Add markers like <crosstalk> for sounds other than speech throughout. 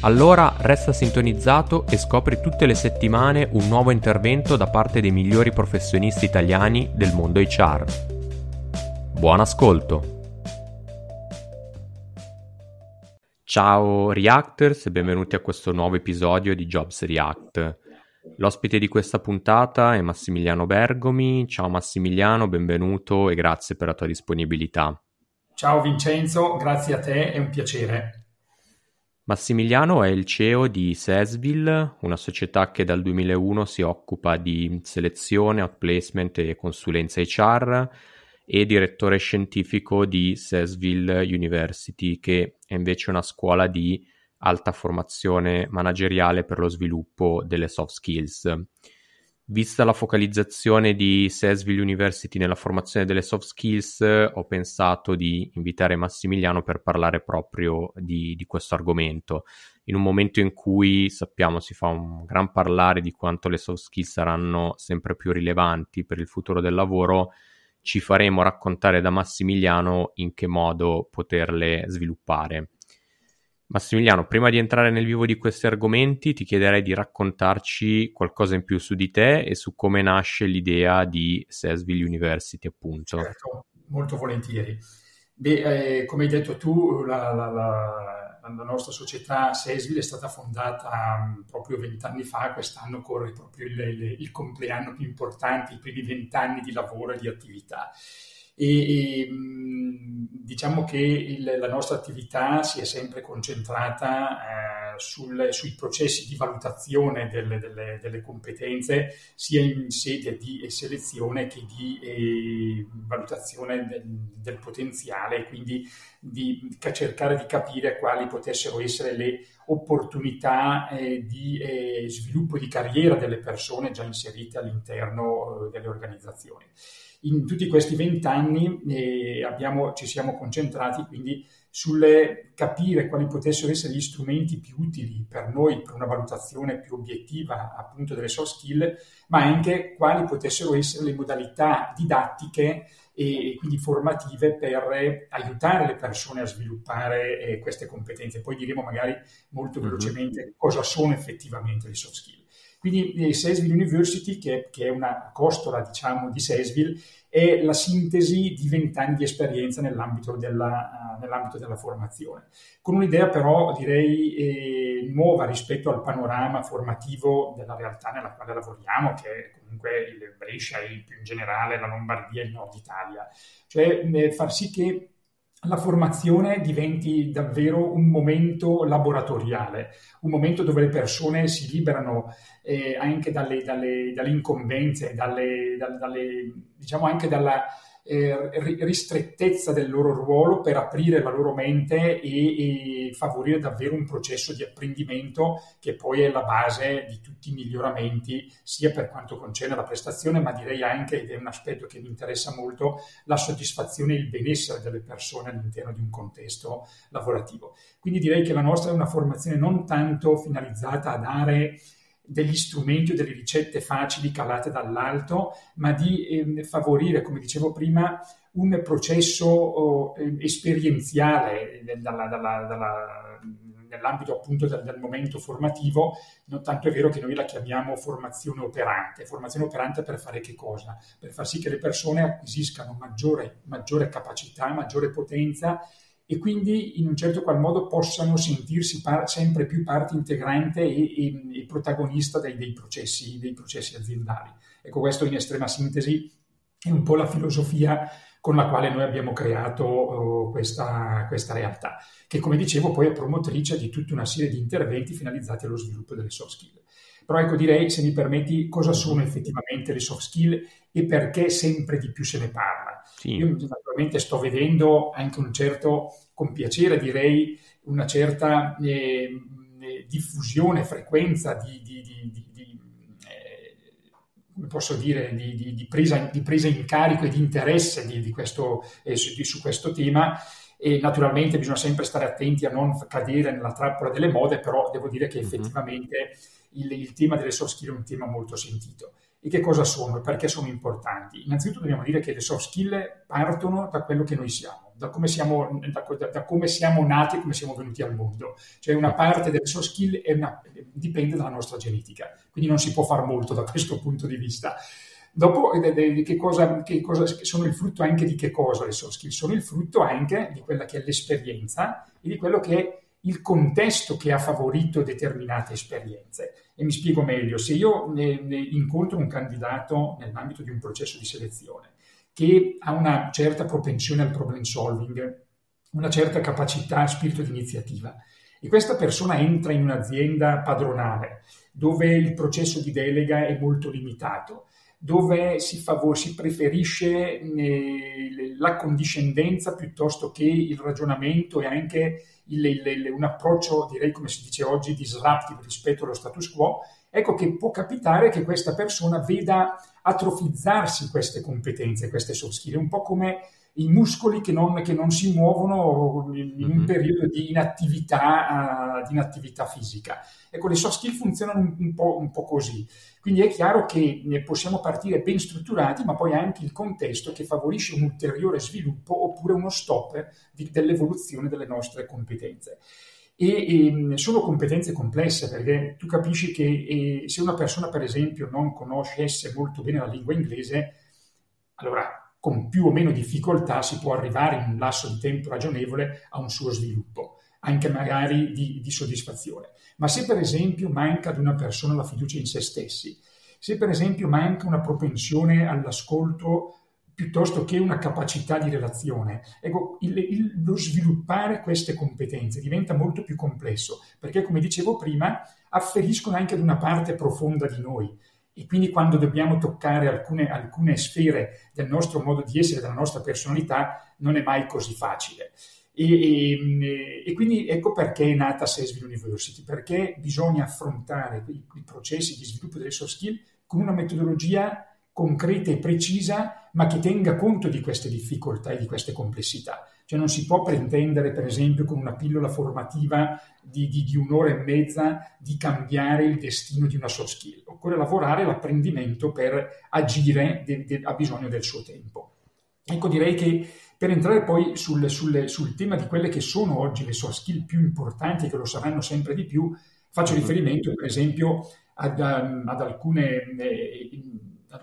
Allora resta sintonizzato e scopri tutte le settimane un nuovo intervento da parte dei migliori professionisti italiani del mondo HR. Buon ascolto! Ciao Reactors e benvenuti a questo nuovo episodio di Jobs React. L'ospite di questa puntata è Massimiliano Bergomi. Ciao Massimiliano, benvenuto e grazie per la tua disponibilità. Ciao Vincenzo, grazie a te, è un piacere. Massimiliano è il CEO di Sesville, una società che dal 2001 si occupa di selezione, outplacement e consulenza HR e direttore scientifico di Sesville University, che è invece una scuola di alta formazione manageriale per lo sviluppo delle soft skills. Vista la focalizzazione di Sesville University nella formazione delle soft skills, ho pensato di invitare Massimiliano per parlare proprio di, di, questo argomento. In un momento in cui sappiamo si fa un gran parlare di quanto le soft skills saranno sempre più rilevanti per il futuro del lavoro, ci faremo raccontare da Massimiliano in che modo poterle sviluppare. Massimiliano, prima di entrare nel vivo di questi argomenti, ti chiederei di raccontarci qualcosa in più su di te e su come nasce l'idea di Sesville University, appunto. Certo, molto volentieri. Beh, eh, come hai detto tu, la, la, la, la nostra società Sesville è stata fondata um, proprio vent'anni fa, quest'anno corre proprio il, il, il compleanno più importante, i primi vent'anni di lavoro e di attività e, e diciamo che il, la nostra attività si è sempre concentrata eh, sul, sui processi di valutazione delle, delle, delle, competenze sia in sede di selezione che di eh, valutazione del, del, potenziale, quindi di cercare di capire quali potessero essere le opportunità eh, di eh, sviluppo di carriera delle persone già inserite all'interno eh, delle organizzazioni in tutti questi vent'anni eh, ci siamo concentrati quindi sul capire quali potessero essere gli strumenti più utili per noi per una valutazione più obiettiva appunto delle soft skill, ma anche quali potessero essere le modalità didattiche e quindi formative per aiutare le persone a sviluppare eh, queste competenze. Poi diremo magari molto mm-hmm. velocemente cosa sono effettivamente le soft skill. Quindi eh, Sesville University, che, che, è una costola diciamo, di Sesville, è la sintesi di vent'anni di esperienza nell'ambito della, uh, nell'ambito della, formazione, con un'idea però direi eh, nuova rispetto al panorama formativo della realtà nella quale lavoriamo, che è comunque il Brescia e più in generale la Lombardia e il nord Italia, cioè eh, far sì che la formazione diventi davvero un momento laboratoriale, un momento dove le persone si liberano eh, anche dalle, dalle, dalle incombenze, dalle, dalle, diciamo anche dalla eh, ristrettezza del loro ruolo per aprire la loro mente e, e, favorire davvero un processo di apprendimento che poi è la base di tutti i miglioramenti, sia per quanto concerne la prestazione, ma direi anche, ed è un aspetto che mi interessa molto, la soddisfazione e il benessere delle persone all'interno di un contesto lavorativo. Quindi direi che la nostra è una formazione non tanto finalizzata a dare degli strumenti o delle ricette facili calate dall'alto, ma di eh, favorire, come dicevo prima, un processo oh, eh, esperienziale dalla, dalla, dalla, nell'ambito appunto del, del, momento formativo, non tanto è vero che noi la chiamiamo formazione operante. Formazione operante per fare che cosa? Per far sì che le persone acquisiscano maggiore, maggiore capacità, maggiore potenza e quindi in un certo qual modo possano sentirsi par- sempre più parte integrante e, e, e protagonista dei, dei, processi, dei, processi, aziendali. Ecco, questo in estrema sintesi è un po' la filosofia con la quale noi abbiamo creato uh, questa, questa, realtà, che come dicevo poi è promotrice di tutta una serie di interventi finalizzati allo sviluppo delle soft skill. Però ecco direi, se mi permetti, cosa sono effettivamente le soft skill e perché sempre di più se ne parla. Sì. Io naturalmente sto vedendo anche un certo, con piacere direi, una certa eh, diffusione, frequenza di, di, di, di eh, posso dire, di, presa, presa, in carico e di interesse questo, eh, su, su questo tema e naturalmente bisogna sempre stare attenti a non cadere nella trappola delle mode, però devo dire che effettivamente il, il tema delle soft skill è un tema molto sentito. E che cosa sono e perché sono importanti? Innanzitutto dobbiamo dire che le soft skill partono da quello che noi siamo, da come siamo, da, da come siamo nati e come siamo venuti al mondo. Cioè una parte delle soft skill una, dipende dalla nostra genetica, quindi non si può fare molto da questo punto di vista. Dopo, eh, che cosa, che cosa, sono il frutto anche di che cosa le soft skill? Sono il frutto anche di quella che è l'esperienza e di quello che è il contesto che ha favorito determinate esperienze. E mi spiego meglio, se io ne, ne incontro un candidato nell'ambito di un processo di selezione che ha una certa propensione al problem solving, una certa capacità, spirito di iniziativa, e questa persona entra in un'azienda padronale dove il processo di delega è molto limitato, dove si, favor- si preferisce eh, la condiscendenza piuttosto che il ragionamento e anche il, il, un approccio, direi come si dice oggi, disruptive rispetto allo status quo, ecco che può capitare che questa persona veda atrofizzarsi queste competenze, queste soft skill, un po' come i muscoli che non, che non si muovono in un mm-hmm. periodo di inattività, uh, di inattività, fisica. Ecco, le soft skill funzionano un, un, po', un po' così. Quindi è chiaro che ne possiamo partire ben strutturati, ma poi anche il contesto che favorisce un ulteriore sviluppo oppure uno stop di, dell'evoluzione delle nostre competenze. E, e, sono competenze complesse perché tu capisci che e, se una persona, per esempio, non conoscesse molto bene la lingua inglese, allora con più o meno difficoltà si può arrivare in un lasso di tempo ragionevole a un suo sviluppo, anche magari di, di soddisfazione. Ma se per esempio manca ad una persona la fiducia in se stessi, se per esempio manca una propensione all'ascolto piuttosto che una capacità di relazione. Ecco, il, il, lo sviluppare queste competenze diventa molto più complesso, perché come dicevo prima, afferiscono anche ad una parte profonda di noi. E quindi quando dobbiamo toccare alcune, alcune sfere del nostro modo di essere, della nostra personalità, non è mai così facile. E, e, e, quindi ecco perché è nata Sesville University, perché bisogna affrontare i, i, processi di sviluppo delle soft skill con una metodologia concreta e precisa, ma che tenga conto di queste difficoltà e di queste complessità. Cioè non si può pretendere, per esempio, con una pillola formativa di, di, di un'ora e mezza di cambiare il destino di una soft skill. Occorre lavorare l'apprendimento per agire, de, de, ha bisogno del suo tempo. Ecco, direi che per entrare poi sul, sul, sul, tema di quelle che sono oggi le soft skill più importanti e che lo saranno sempre di più, faccio mm-hmm. riferimento per esempio ad, um, ad, alcune, eh,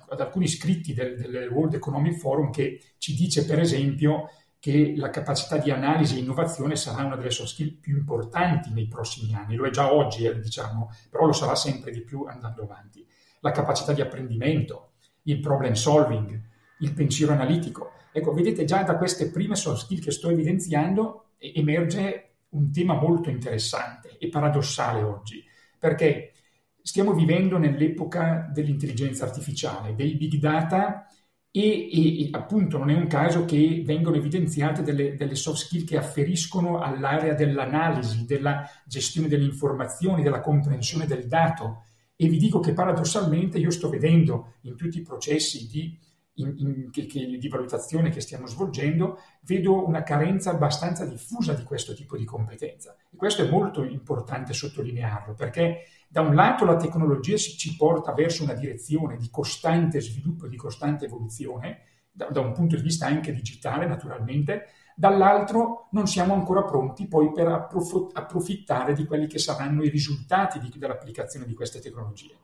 ad alcuni scritti del, del, World Economic Forum che ci dice per esempio che la capacità di analisi e innovazione sarà una delle soft skill più importanti nei prossimi anni, lo è già oggi, eh, diciamo, però lo sarà sempre di più andando avanti. La capacità di apprendimento, il problem solving, il pensiero analitico. Ecco, vedete già da queste prime soft skill che sto evidenziando emerge un tema molto interessante e paradossale oggi, perché stiamo vivendo nell'epoca dell'intelligenza artificiale, dei big data e, e, e, appunto non è un caso che vengono evidenziate delle, delle, soft skill che afferiscono all'area dell'analisi, della gestione delle informazioni, della comprensione del dato. E vi dico che paradossalmente io sto vedendo in tutti i processi di in, in, che, che, di valutazione che stiamo svolgendo, vedo una carenza abbastanza diffusa di questo tipo di competenza. E questo è molto importante sottolinearlo, perché da un lato la tecnologia si, ci porta verso una direzione di costante sviluppo di costante evoluzione, da, da un punto di vista anche digitale naturalmente, dall'altro non siamo ancora pronti poi per approfittare di quelli che saranno i risultati di, dell'applicazione di queste tecnologie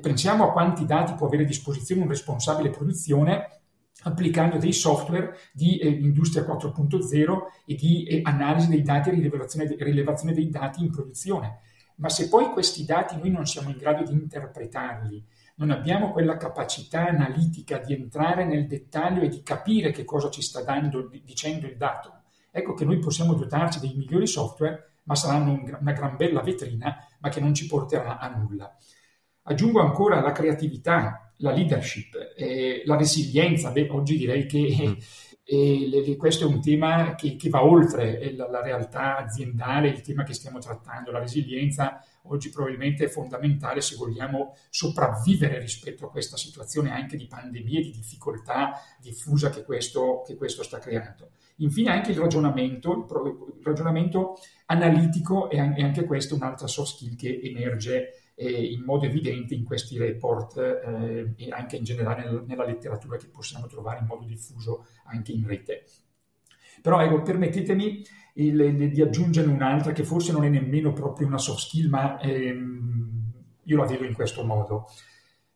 pensiamo a quanti dati può avere a disposizione un responsabile produzione applicando dei software di eh, industria 4.0 e di eh, analisi dei dati e rilevazione, rilevazione dei dati in produzione. Ma se poi questi dati noi non siamo in grado di interpretarli, non abbiamo quella capacità analitica di entrare nel dettaglio e di capire che cosa ci sta dando, dicendo il dato, ecco che noi possiamo dotarci dei migliori software, ma saranno una gran bella vetrina, ma che non ci porterà a nulla. Aggiungo ancora la creatività, la leadership, eh, la resilienza. Beh, oggi direi che mm. <laughs> E le, le, questo è un tema che, che va oltre la, la, realtà aziendale, il tema che stiamo trattando. La resilienza oggi probabilmente è fondamentale se vogliamo sopravvivere rispetto a questa situazione anche di pandemia, di difficoltà diffusa che questo, che questo sta creando. Infine anche il ragionamento, il ragionamento analitico è anche questo un'altra soft skill che emerge eh, in modo evidente in questi report eh, e anche in generale nella, letteratura che possiamo trovare in modo diffuso anche in rete. Però ecco, permettetemi il, il, di aggiungere un'altra che forse non è nemmeno proprio una soft skill, ma ehm, io la vedo in questo modo.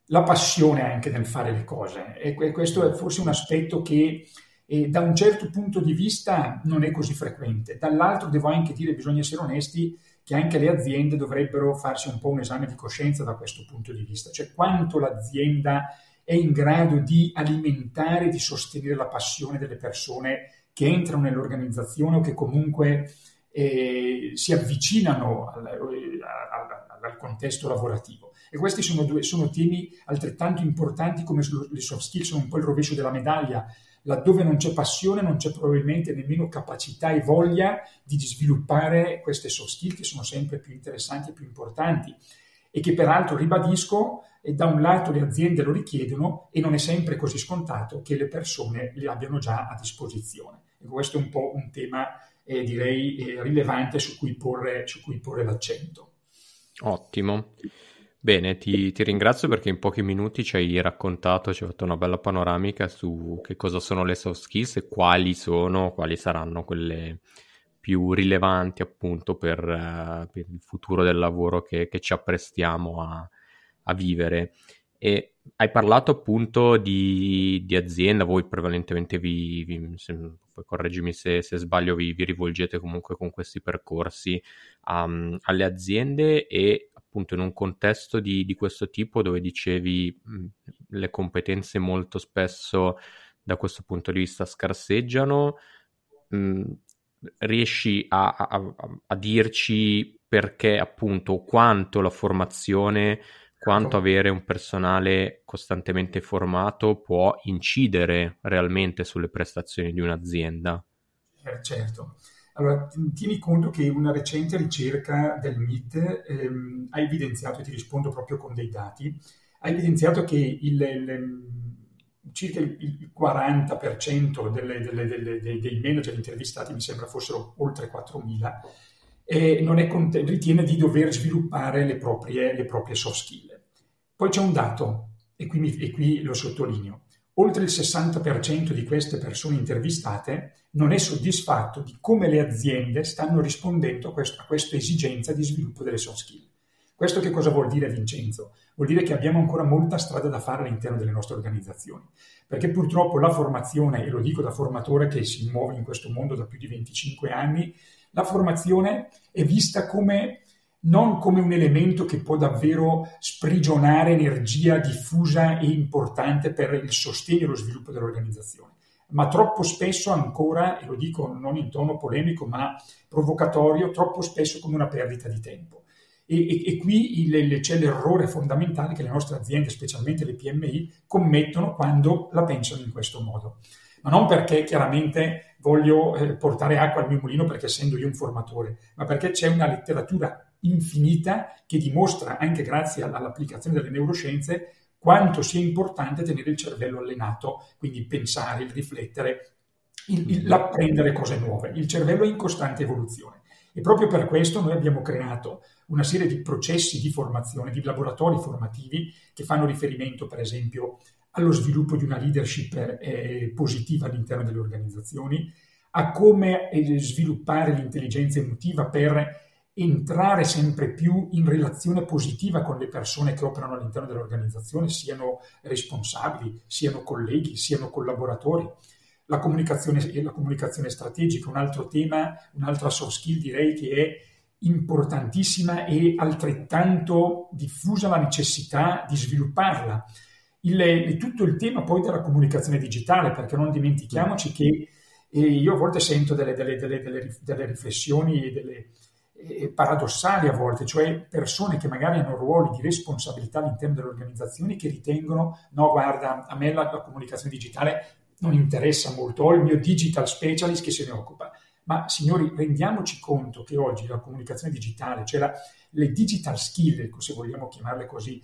La passione anche nel fare le cose. E questo è forse un aspetto che eh, da un certo punto di vista non è così frequente. Dall'altro devo anche dire, bisogna essere onesti, che anche le aziende dovrebbero farsi un po' un esame di coscienza da questo punto di vista, cioè quanto l'azienda è in grado di alimentare, di sostenere la passione delle persone che entrano nell'organizzazione o che comunque eh, si avvicinano al, al, al, contesto lavorativo. E questi sono, due, sono temi altrettanto importanti come le soft skills, sono un po' il rovescio della medaglia laddove non c'è passione non c'è probabilmente nemmeno capacità e voglia di sviluppare queste soft skill che sono sempre più interessanti e più importanti e che peraltro ribadisco e da un lato le aziende lo richiedono e non è sempre così scontato che le persone le abbiano già a disposizione. E questo è un po' un tema eh, direi eh, rilevante su cui, porre, su cui porre l'accento. Ottimo. Bene, ti, ti, ringrazio perché in pochi minuti ci hai raccontato, ci hai fatto una bella panoramica su che cosa sono le soft skills e quali sono, quali saranno quelle più rilevanti appunto per, uh, per il futuro del lavoro che, che ci apprestiamo a, a, vivere. E hai parlato appunto di, di azienda, voi prevalentemente vi, vi se, correggimi se, se sbaglio, vi, vi, rivolgete comunque con questi percorsi um, alle aziende e appunto in un contesto di, di questo tipo dove dicevi mh, le competenze molto spesso da questo punto di vista scarseggiano, mh, riesci a, a, a, dirci perché appunto quanto la formazione, quanto avere un personale costantemente formato può incidere realmente sulle prestazioni di un'azienda? Eh, certo. Allora, tieni conto che una recente ricerca del MIT ehm, ha evidenziato, e ti rispondo proprio con dei dati, ha evidenziato che il, il, circa il 40% delle, delle, delle, dei, dei manager intervistati, mi sembra fossero oltre 4.000, eh, non cont- ritiene di dover sviluppare le proprie, le proprie soft skill. Poi c'è un dato, e qui, mi, e qui lo sottolineo oltre il 60% di queste persone intervistate non è soddisfatto di come le aziende stanno rispondendo a, questo, a questa esigenza di sviluppo delle soft skill. Questo che cosa vuol dire Vincenzo? Vuol dire che abbiamo ancora molta strada da fare all'interno delle nostre organizzazioni, perché purtroppo la formazione, e lo dico da formatore che si muove in questo mondo da più di 25 anni, la formazione è vista come non come un elemento che può davvero sprigionare energia diffusa e importante per il sostegno e lo sviluppo dell'organizzazione, ma troppo spesso ancora, e lo dico non in tono polemico ma provocatorio, troppo spesso come una perdita di tempo. E, e, e qui il, c'è l'errore fondamentale che le nostre aziende, specialmente le PMI, commettono quando la pensano in questo modo. Ma non perché chiaramente voglio eh, portare acqua al mio mulino perché essendo io un formatore, ma perché c'è una letteratura infinita che dimostra, anche grazie all'applicazione delle neuroscienze, quanto sia importante tenere il cervello allenato, quindi pensare, il riflettere, il, il, l'apprendere cose nuove. Il cervello è in costante evoluzione. E proprio per questo noi abbiamo creato una serie di processi di formazione, di laboratori formativi che fanno riferimento, per esempio, allo sviluppo di una leadership eh, positiva all'interno delle organizzazioni, a come eh, sviluppare l'intelligenza emotiva per entrare sempre più in relazione positiva con le persone che operano all'interno dell'organizzazione, siano responsabili, siano colleghi, siano collaboratori. La comunicazione, la comunicazione strategica, un altro tema, un'altra soft skill direi che è importantissima e altrettanto diffusa la necessità di svilupparla. Il, tutto il tema poi della comunicazione digitale, perché non dimentichiamoci che eh, io a volte sento delle, delle, delle, delle riflessioni delle, eh, paradossali a volte, cioè persone che magari hanno ruoli di responsabilità all'interno delle organizzazioni che ritengono, no guarda, a me la, la comunicazione digitale non interessa molto, ho il mio digital specialist che se ne occupa. Ma signori, rendiamoci conto che oggi la comunicazione digitale, cioè la, le digital skill, se vogliamo chiamarle così,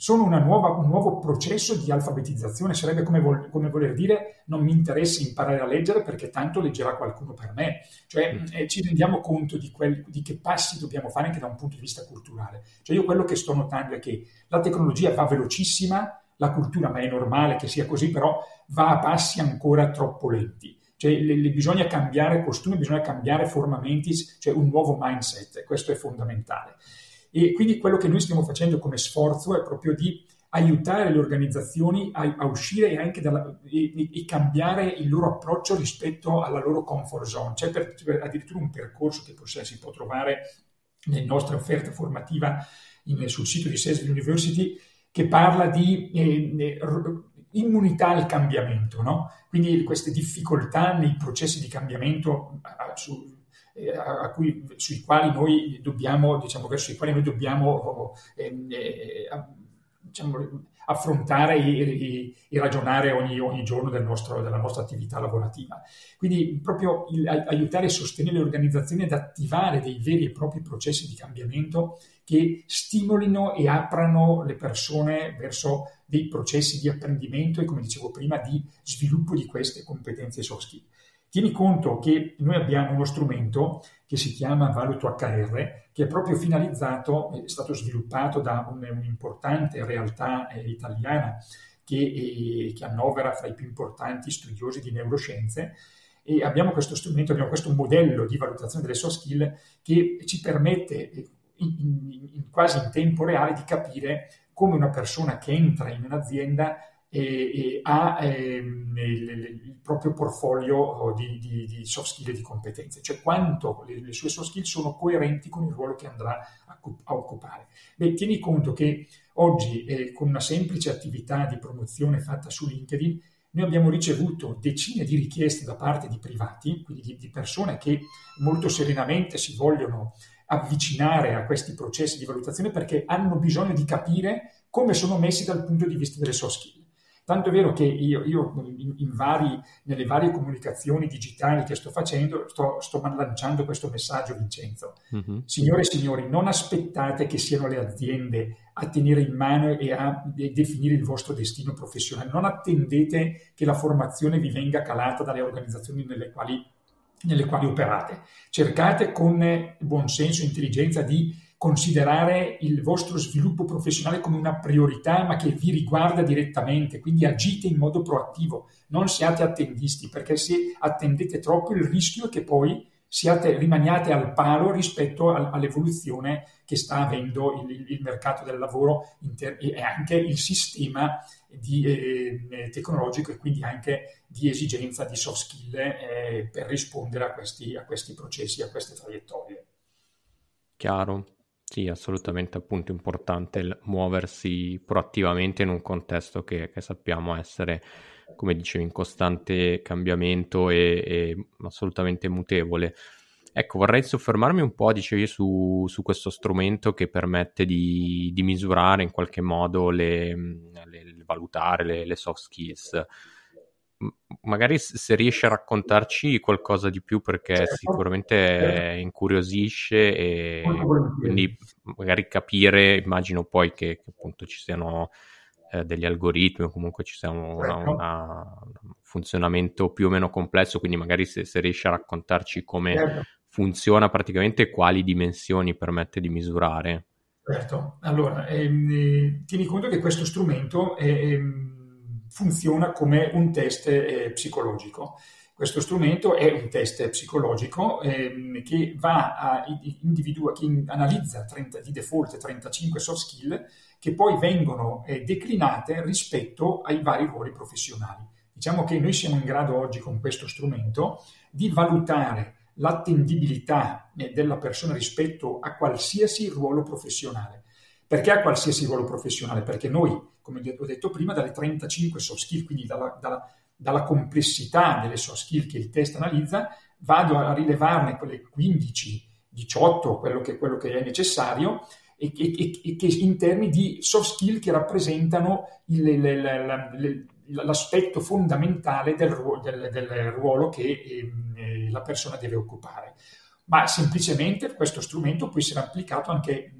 sono nuova, un nuovo processo di alfabetizzazione, sarebbe come, vol- come, voler dire non mi interessa imparare a leggere perché tanto leggerà qualcuno per me, cioè mm. eh, ci rendiamo conto di, quel, di, che passi dobbiamo fare anche da un punto di vista culturale. Cioè io quello che sto notando è che la tecnologia va velocissima, la cultura, ma è normale che sia così, però va a passi ancora troppo lenti. Cioè, le, le, bisogna cambiare costumi, bisogna cambiare forma mentis, cioè un nuovo mindset, questo è fondamentale. E quindi quello che noi stiamo facendo come sforzo è proprio di aiutare le organizzazioni a, a uscire e anche dalla, e, e, cambiare il loro approccio rispetto alla loro comfort zone. C'è per, per addirittura un percorso che possa, si può trovare nella nostra offerta formativa in, sul sito di Sesville University che parla di eh, immunità al cambiamento, no? quindi queste difficoltà nei processi di cambiamento su, cui, sui quali noi dobbiamo, diciamo, verso i quali noi dobbiamo eh, eh, diciamo, affrontare e, ragionare ogni, ogni giorno del nostro, della nostra attività lavorativa. Quindi proprio il, aiutare e sostenere le organizzazioni ad attivare dei veri e propri processi di cambiamento che stimolino e aprano le persone verso dei processi di apprendimento e, come dicevo prima, di sviluppo di queste competenze soft skill. Tieni conto che noi abbiamo uno strumento che si chiama Valuto HR, che è proprio finalizzato, è stato sviluppato da un'importante realtà eh, italiana che, eh, che annovera fra i più importanti studiosi di neuroscienze, e abbiamo questo strumento, abbiamo questo modello di valutazione delle soft skill che ci permette eh, in, in, in, quasi in tempo reale di capire come una persona che entra in un'azienda e, ha ehm, il, il, proprio portfolio di, di, di, soft skill e di competenze, cioè quanto le, le, sue soft skill sono coerenti con il ruolo che andrà a, a occupare. Beh, tieni conto che oggi eh, con una semplice attività di promozione fatta su LinkedIn noi abbiamo ricevuto decine di richieste da parte di privati, quindi di, di persone che molto serenamente si vogliono avvicinare a questi processi di valutazione perché hanno bisogno di capire come sono messi dal punto di vista delle soft skill. Tanto è vero che io, io in, vari, nelle varie comunicazioni digitali che sto facendo, sto, sto lanciando questo messaggio, Vincenzo. Mm-hmm. Signore e signori, non aspettate che siano le aziende a tenere in mano e a definire il vostro destino professionale. Non attendete che la formazione vi venga calata dalle organizzazioni nelle quali, nelle quali operate. Cercate con buonsenso e intelligenza di considerare il vostro sviluppo professionale come una priorità, ma che vi riguarda direttamente, quindi agite in modo proattivo, non siate attendisti, perché se attendete troppo il rischio è che poi siate, rimaniate al palo rispetto all'evoluzione che sta avendo il, il mercato del lavoro inter- e anche il sistema di, eh, tecnologico e quindi anche di esigenza di soft skill eh, per rispondere a questi, a questi processi, a queste traiettorie. Chiaro. Sì, assolutamente appunto importante muoversi proattivamente in un contesto che, che, sappiamo essere, come dicevi, in costante cambiamento e, e assolutamente mutevole. Ecco, vorrei soffermarmi un po', dicevi, su, su questo strumento che permette di, di, misurare in qualche modo le, le valutare le, le soft skills magari se riesci a raccontarci qualcosa di più perché certo. sicuramente certo. incuriosisce e quindi magari capire, immagino poi che, che appunto ci siano eh, degli algoritmi o comunque ci sia un certo. funzionamento più o meno complesso, quindi magari se, se riesci a raccontarci come certo. funziona praticamente quali dimensioni permette di misurare. Certo, allora ehm, tieni conto che questo strumento è, ehm, funziona come un test eh, psicologico. Questo strumento è un test psicologico ehm, che che analizza 30, di default 35 soft skill che poi vengono eh, declinate rispetto ai vari ruoli professionali. Diciamo che noi siamo in grado oggi con questo strumento di valutare l'attendibilità eh, della persona rispetto a qualsiasi ruolo professionale. Perché a qualsiasi ruolo professionale? Perché noi, come ho detto prima, dalle 35 soft skill, quindi dalla, dalla dalla complessità delle soft skill che il test analizza, vado a rilevarne quelle 15, 18, quello che, quello che è necessario, e, e, e, che in termini di soft skill che rappresentano il, il, il, l'aspetto fondamentale del, del, del ruolo che eh, la persona deve occupare. Ma semplicemente questo strumento può essere applicato anche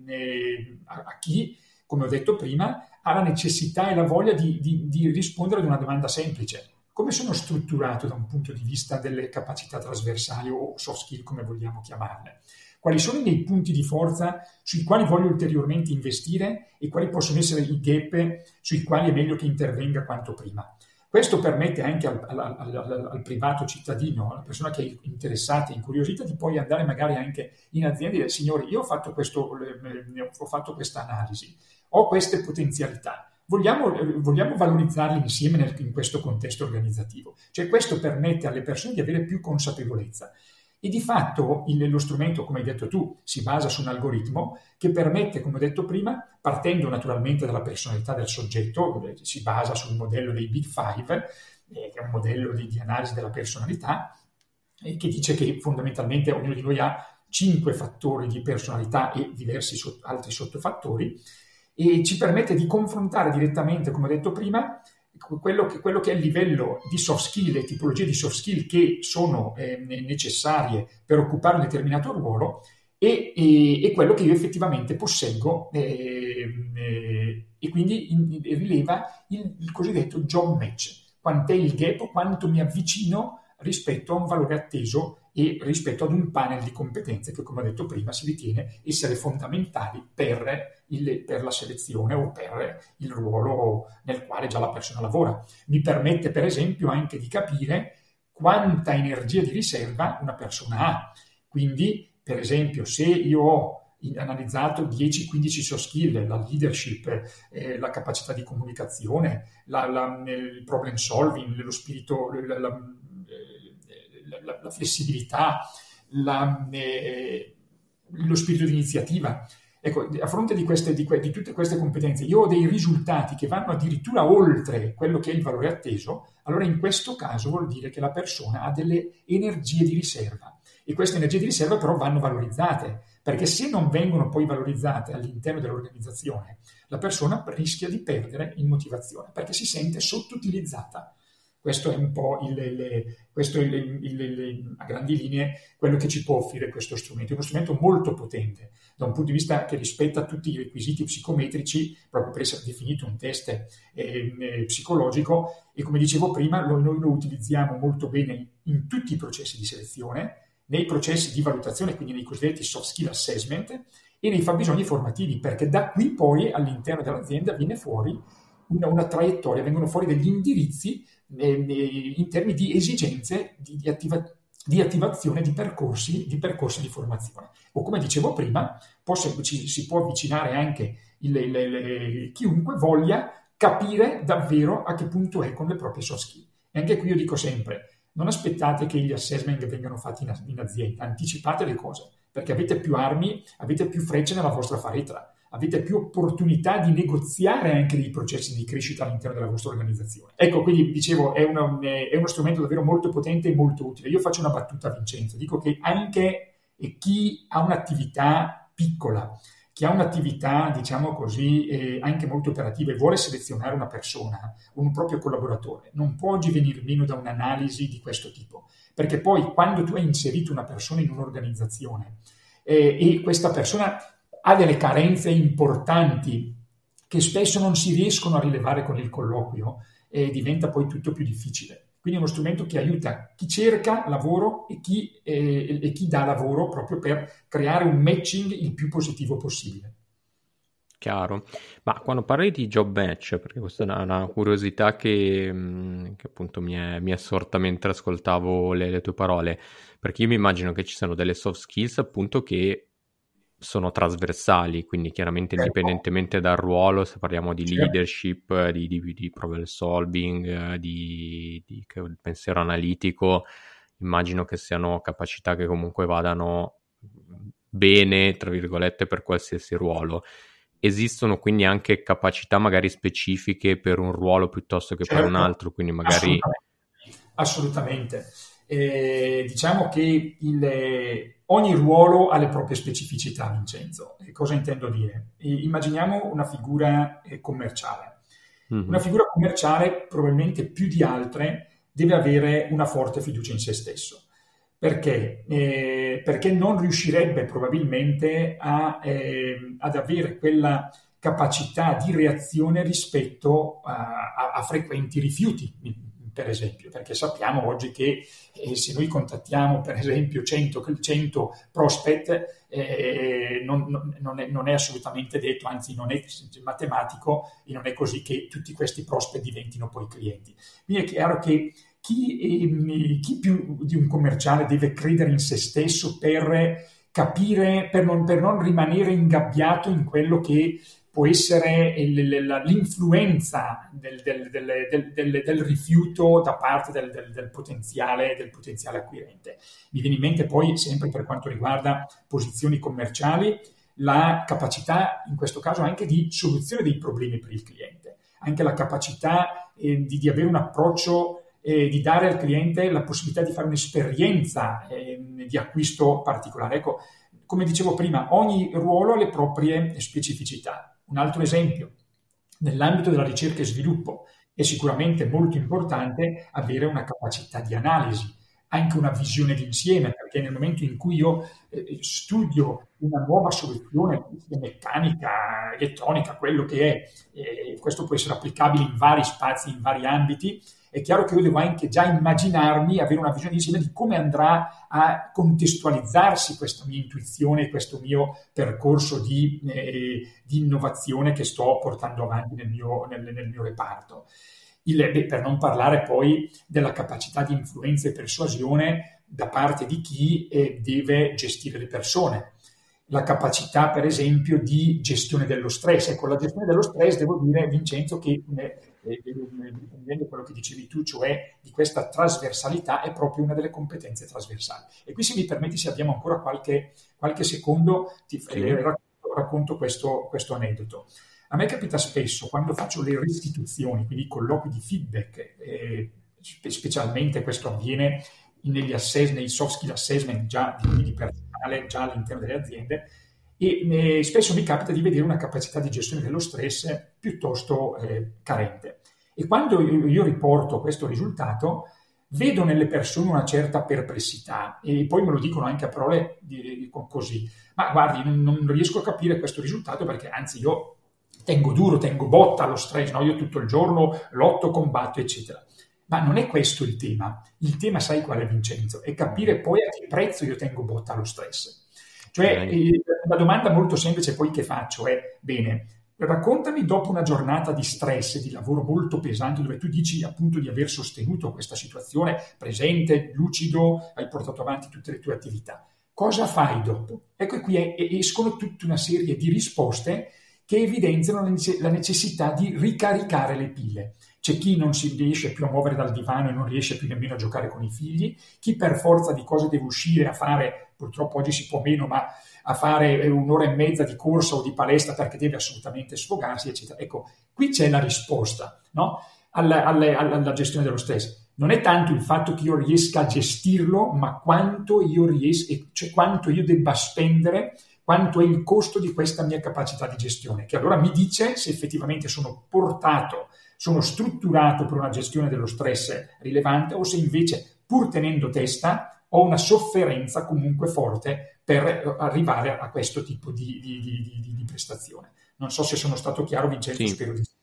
a, a, chi, come ho detto prima, ha la necessità e la voglia di, di, di rispondere ad una domanda semplice come sono strutturato da un punto di vista delle capacità trasversali o soft skill, come vogliamo chiamarle? Quali sono i miei punti di forza sui quali voglio ulteriormente investire e quali possono essere i gap sui quali è meglio che intervenga quanto prima? Questo permette anche al, al, al, al, privato cittadino, alla persona che è interessata, incuriosita, di poi andare magari anche in azienda e dire signori, io ho fatto, questo, ho fatto questa analisi, ho queste potenzialità, vogliamo, vogliamo valorizzarli insieme nel, in questo contesto organizzativo. Cioè questo permette alle persone di avere più consapevolezza. E di fatto il, lo strumento, come hai detto tu, si basa su un algoritmo che permette, come ho detto prima, partendo naturalmente dalla personalità del soggetto, si basa sul modello dei Big Five, eh, che è un modello di, di analisi della personalità, eh, che dice che fondamentalmente ognuno di noi ha cinque fattori di personalità e diversi so, altri sottofattori, e ci permette di confrontare direttamente, come ho detto prima, quello che, quello che, è il livello di soft skill e tipologie di soft skill che sono eh, necessarie per occupare un determinato ruolo e, e, e quello che io effettivamente posseggo eh, eh, e quindi in, rileva il, il, cosiddetto job match, quant'è il gap, quanto mi avvicino rispetto a un valore atteso e rispetto ad un panel di competenze che, come ho detto prima, si ritiene essere fondamentali per, il, per, la selezione o per il ruolo nel quale già la persona lavora. Mi permette, per esempio, anche di capire quanta energia di riserva una persona ha. Quindi, per esempio, se io ho analizzato 10-15 soft skill, la leadership, eh, la capacità di comunicazione, la, la, il problem solving, lo spirito, la, la, flessibilità, eh, lo spirito di iniziativa. Ecco, a fronte di, queste, di, di, tutte queste competenze, io ho dei risultati che vanno addirittura oltre quello che è il valore atteso, allora in questo caso vuol dire che la persona ha delle energie di riserva e queste energie di riserva però vanno valorizzate, perché se non vengono poi valorizzate all'interno dell'organizzazione, la persona rischia di perdere in motivazione, perché si sente sottoutilizzata. Questo è un po' il, il, questo il, a grandi linee quello che ci può offrire questo strumento. È uno strumento molto potente da un punto di vista che rispetta tutti i requisiti psicometrici proprio per essere definito un test eh, eh, psicologico e come dicevo prima lo, noi lo utilizziamo molto bene in tutti i processi di selezione, nei processi di valutazione, quindi nei cosiddetti soft skill assessment e nei fabbisogni formativi, perché da qui poi all'interno dell'azienda viene fuori una, una traiettoria, vengono fuori degli indirizzi in termini di esigenze di, di, attiva, di attivazione di percorsi, di percorsi, di formazione. O come dicevo prima, può, ci, si può avvicinare anche il, il, il, chiunque voglia capire davvero a che punto è con le proprie soft skill. E anche qui io dico sempre, non aspettate che gli assessment vengano fatti in, in azienda, anticipate le cose, perché avete più armi, avete più frecce nella vostra faretra avete più opportunità di negoziare anche dei processi di crescita all'interno della vostra organizzazione. Ecco, quindi dicevo, è, una, è uno strumento davvero molto potente e molto utile. Io faccio una battuta a Vincenzo, dico che anche chi ha un'attività piccola, chi ha un'attività, diciamo così, eh, anche molto operativa e vuole selezionare una persona, un proprio collaboratore, non può oggi venire meno da un'analisi di questo tipo, perché poi quando tu hai inserito una persona in un'organizzazione eh, e questa persona ha delle carenze importanti che spesso non si riescono a rilevare con il colloquio e diventa poi tutto più difficile. Quindi è uno strumento che aiuta chi cerca lavoro e chi, eh, e chi dà lavoro proprio per creare un matching il più positivo possibile. Chiaro, ma quando parli di job match, perché questa è una, una curiosità che, mm, che appunto mi è, mi è, sorta mentre ascoltavo le, le, tue parole, perché io mi immagino che ci siano delle soft skills appunto che sono trasversali, quindi chiaramente certo. indipendentemente dal ruolo, se parliamo di certo. leadership, di, di, di, problem solving, di, di pensiero analitico, immagino che siano capacità che comunque vadano bene, tra virgolette, per qualsiasi ruolo esistono quindi anche capacità magari specifiche per un ruolo piuttosto che certo, per un certo. altro, quindi magari... Assolutamente. assolutamente. Eh, diciamo che il, ogni ruolo ha le proprie specificità, Vincenzo. E cosa intendo dire? E immaginiamo una figura eh, commerciale. Mm-hmm. Una figura commerciale probabilmente più di altre deve avere una forte fiducia in se stesso. Perché? Eh, perché non riuscirebbe probabilmente a, eh, ad avere quella capacità di reazione rispetto a, a, a, frequenti rifiuti, per esempio, perché sappiamo oggi che eh, se noi contattiamo per esempio 100, 100 prospect eh, non, non, è, non, è, assolutamente detto, anzi non è matematico e non è così che tutti questi prospect diventino poi clienti. Quindi è chiaro che chi, ehm, chi, più di un commerciale deve credere in se stesso per capire, per non, per non rimanere ingabbiato in quello che può essere l'influenza del, del, del, del, rifiuto da parte del, potenziale, del potenziale acquirente. Mi viene in mente poi, sempre per quanto riguarda posizioni commerciali, la capacità, in questo caso, anche di soluzione dei problemi per il cliente, anche la capacità eh, di, di avere un approccio eh, di dare al cliente la possibilità di fare un'esperienza eh, di acquisto particolare. Ecco, come dicevo prima, ogni ruolo ha le proprie specificità. Un altro esempio, nell'ambito della ricerca e sviluppo è sicuramente molto importante avere una capacità di analisi, anche una visione d'insieme, perché nel momento in cui io eh, studio una nuova soluzione meccanica, elettronica, quello che è, eh, questo può essere applicabile in vari spazi, in vari ambiti, è chiaro che io devo anche già immaginarmi, avere una visione insieme di come andrà a contestualizzarsi questa mia intuizione, questo mio percorso di, eh, di innovazione che sto portando avanti nel mio, nel, nel mio reparto. Il, beh, per non parlare poi della capacità di influenza e persuasione da parte di chi eh, deve gestire le persone la capacità, per esempio, di gestione dello stress. Ecco, la gestione dello stress, devo dire, Vincenzo, che eh, riprendendo quello che dicevi tu, cioè di questa trasversalità, è proprio una delle competenze trasversali. E qui, se mi permetti, se abbiamo ancora qualche, qualche secondo, ti sì. eh, racconto, racconto questo, questo aneddoto. A me capita spesso, quando faccio le restituzioni, quindi i colloqui di feedback, eh, specialmente questo avviene negli assess, nei soft skill assessment già di, di personale, già all'interno delle aziende, e eh, spesso mi capita di vedere una capacità di gestione dello stress piuttosto eh, carente. E quando io, io riporto questo risultato, vedo nelle persone una certa perplessità e poi me lo dicono anche a parole di, così, ma guardi, non, non, riesco a capire questo risultato perché anzi io tengo duro, tengo botta allo stress, no? io tutto il giorno lotto, combatto, eccetera. Ma non è questo il tema. Il tema, sai qual è, Vincenzo? È capire poi a che prezzo io tengo botta allo stress. Cioè, eh, una domanda molto semplice poi che faccio è, bene, raccontami dopo una giornata di stress e di lavoro molto pesante dove tu dici appunto di aver sostenuto questa situazione presente, lucido, hai portato avanti tutte le tue attività. Cosa fai dopo? Ecco qui è, escono tutta una serie di risposte che evidenziano la necessità di ricaricare le pile. C'è chi non si riesce più a muovere dal divano e non riesce più nemmeno a giocare con i figli, chi per forza di cose deve uscire a fare, purtroppo oggi si può meno, ma a fare un'ora e mezza di corsa o di palestra perché deve assolutamente sfogarsi, eccetera. Ecco, qui c'è la risposta no? alla, alla, alla, gestione dello stress. Non è tanto il fatto che io riesca a gestirlo, ma quanto io, riesco, cioè quanto io debba spendere quanto è il costo di questa mia capacità di gestione, che allora mi dice se effettivamente sono portato sono strutturato per una gestione dello stress rilevante o se invece, pur tenendo testa, ho una sofferenza comunque forte per arrivare a questo tipo di, di, di, di prestazione. Non so se sono stato chiaro, Vincenzo, sì. spero di sì.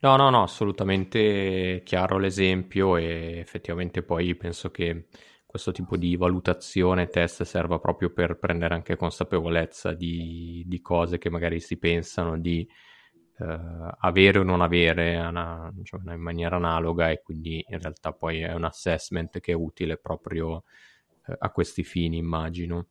No, no, no, assolutamente chiaro l'esempio e effettivamente poi penso che questo tipo di valutazione, test serva proprio per prendere anche consapevolezza di, di cose che magari si pensano di eh, avere o non avere una, cioè, in maniera analoga e quindi in realtà poi è un assessment che è utile proprio eh, a questi fini, immagino.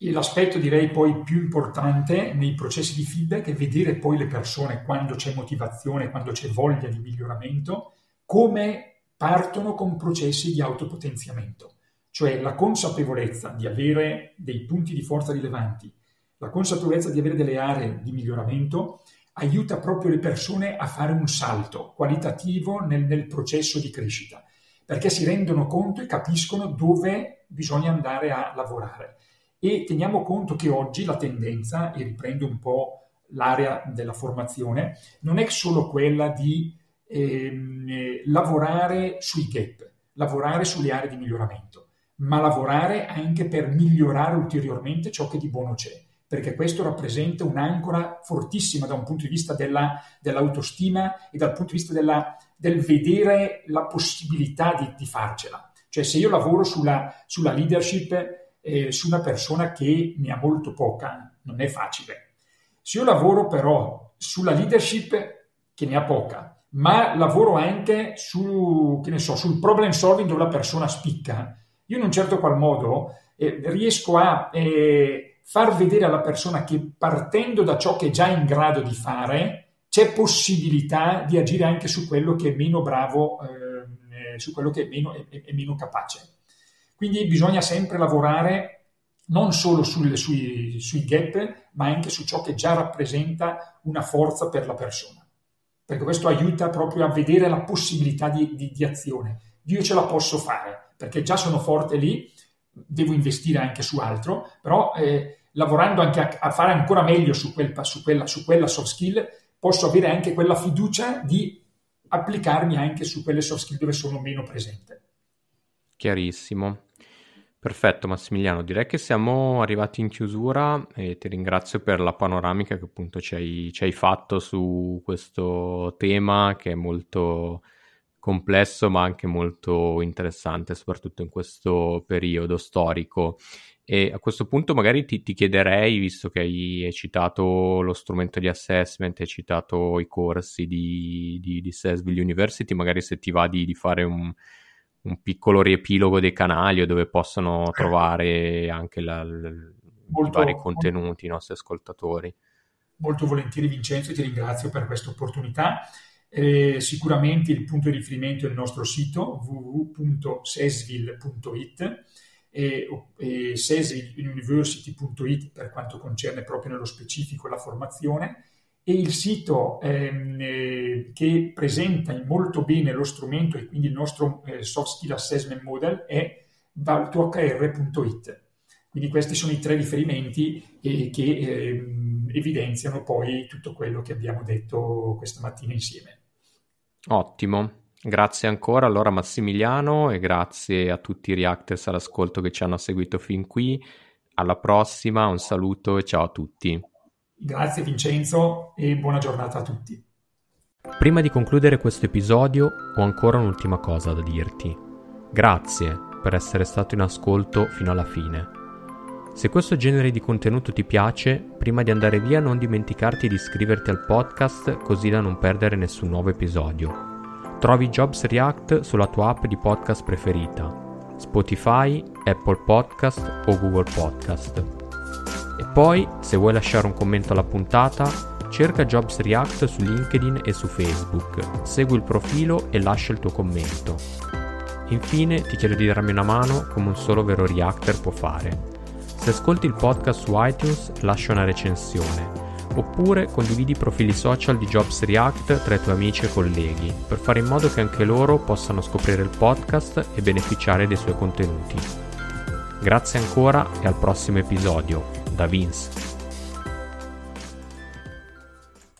L'aspetto direi poi più importante nei processi di feedback è vedere poi le persone quando c'è motivazione, quando c'è voglia di miglioramento, come partono con processi di autopotenziamento, cioè la consapevolezza di avere dei punti di forza rilevanti, la consapevolezza di avere delle aree di miglioramento aiuta proprio le persone a fare un salto qualitativo nel, nel processo di crescita, perché si rendono conto e capiscono dove bisogna andare a lavorare. E teniamo conto che oggi la tendenza, e riprendo un po' l'area della formazione, non è solo quella di ehm, lavorare sui gap, lavorare sulle aree di miglioramento, ma lavorare anche per migliorare ulteriormente ciò che di buono c'è, perché questo rappresenta un'ancora fortissima da un punto di vista della, dell'autostima e dal punto di vista della, del vedere la possibilità di, di farcela. Cioè se io lavoro sulla, sulla leadership eh, su una persona che ne ha molto poca, non è facile. Se io lavoro però sulla leadership che ne ha poca, ma lavoro anche su, so, sul problem solving dove la persona spicca, io in un certo qual modo eh, riesco a eh, far vedere alla persona che partendo da ciò che è già in grado di fare, c'è possibilità di agire anche su quello che è meno bravo, ehm, eh, su quello che è meno, è, è meno capace. Quindi bisogna sempre lavorare non solo sul, sui, sui gap, ma anche su ciò che già rappresenta una forza per la persona. Perché questo aiuta proprio a vedere la possibilità di, di, di azione. Io ce la posso fare, perché già sono forte lì, devo investire anche su altro, però eh, lavorando anche a, a, fare ancora meglio su, quel, su, quella, su quella soft skill, posso avere anche quella fiducia di applicarmi anche su quelle soft skill dove sono meno presente. Chiarissimo. Perfetto Massimiliano, direi che siamo arrivati in chiusura e ti ringrazio per la panoramica che appunto ci hai, ci hai fatto su questo tema che è molto complesso ma anche molto interessante, soprattutto in questo periodo storico. E a questo punto magari ti, ti chiederei, visto che hai, citato lo strumento di assessment, hai citato i corsi di, di, di Sesville University, magari se ti va di, di fare un un piccolo riepilogo dei canali dove possono trovare anche la, la, molto, i vari contenuti i nostri ascoltatori. Molto volentieri Vincenzo, ti ringrazio per questa opportunità. Eh, sicuramente il punto di riferimento è il nostro sito www.sesville.it e, e sesvilleuniversity.it per quanto concerne proprio nello specifico la formazione e il sito ehm, eh, che presenta molto bene lo strumento e quindi il nostro eh, soft skill assessment model è valtuhr.it. Quindi questi sono i tre riferimenti eh, che ehm, evidenziano poi tutto quello che abbiamo detto questa mattina insieme. Ottimo. Grazie ancora allora Massimiliano e grazie a tutti i reactors all'ascolto che ci hanno seguito fin qui. Alla prossima, un saluto e ciao a tutti. Grazie Vincenzo e buona giornata a tutti. Prima di concludere questo episodio ho ancora un'ultima cosa da dirti. Grazie per essere stato in ascolto fino alla fine. Se questo genere di contenuto ti piace, prima di andare via non dimenticarti di iscriverti al podcast così da non perdere nessun nuovo episodio. Trovi Jobs React sulla tua app di podcast preferita, Spotify, Apple Podcast o Google Podcast. E poi, se vuoi lasciare un commento alla puntata, cerca Jobs React su LinkedIn e su Facebook, segui il profilo e lascia il tuo commento. Infine ti chiedo di darmi una mano come un solo vero Reactor può fare. Se ascolti il podcast su iTunes, lascia una recensione, oppure condividi i profili social di Jobs React tra i tuoi amici e colleghi, per fare in modo che anche loro possano scoprire il podcast e beneficiare dei suoi contenuti. Grazie ancora e al prossimo episodio da Vince.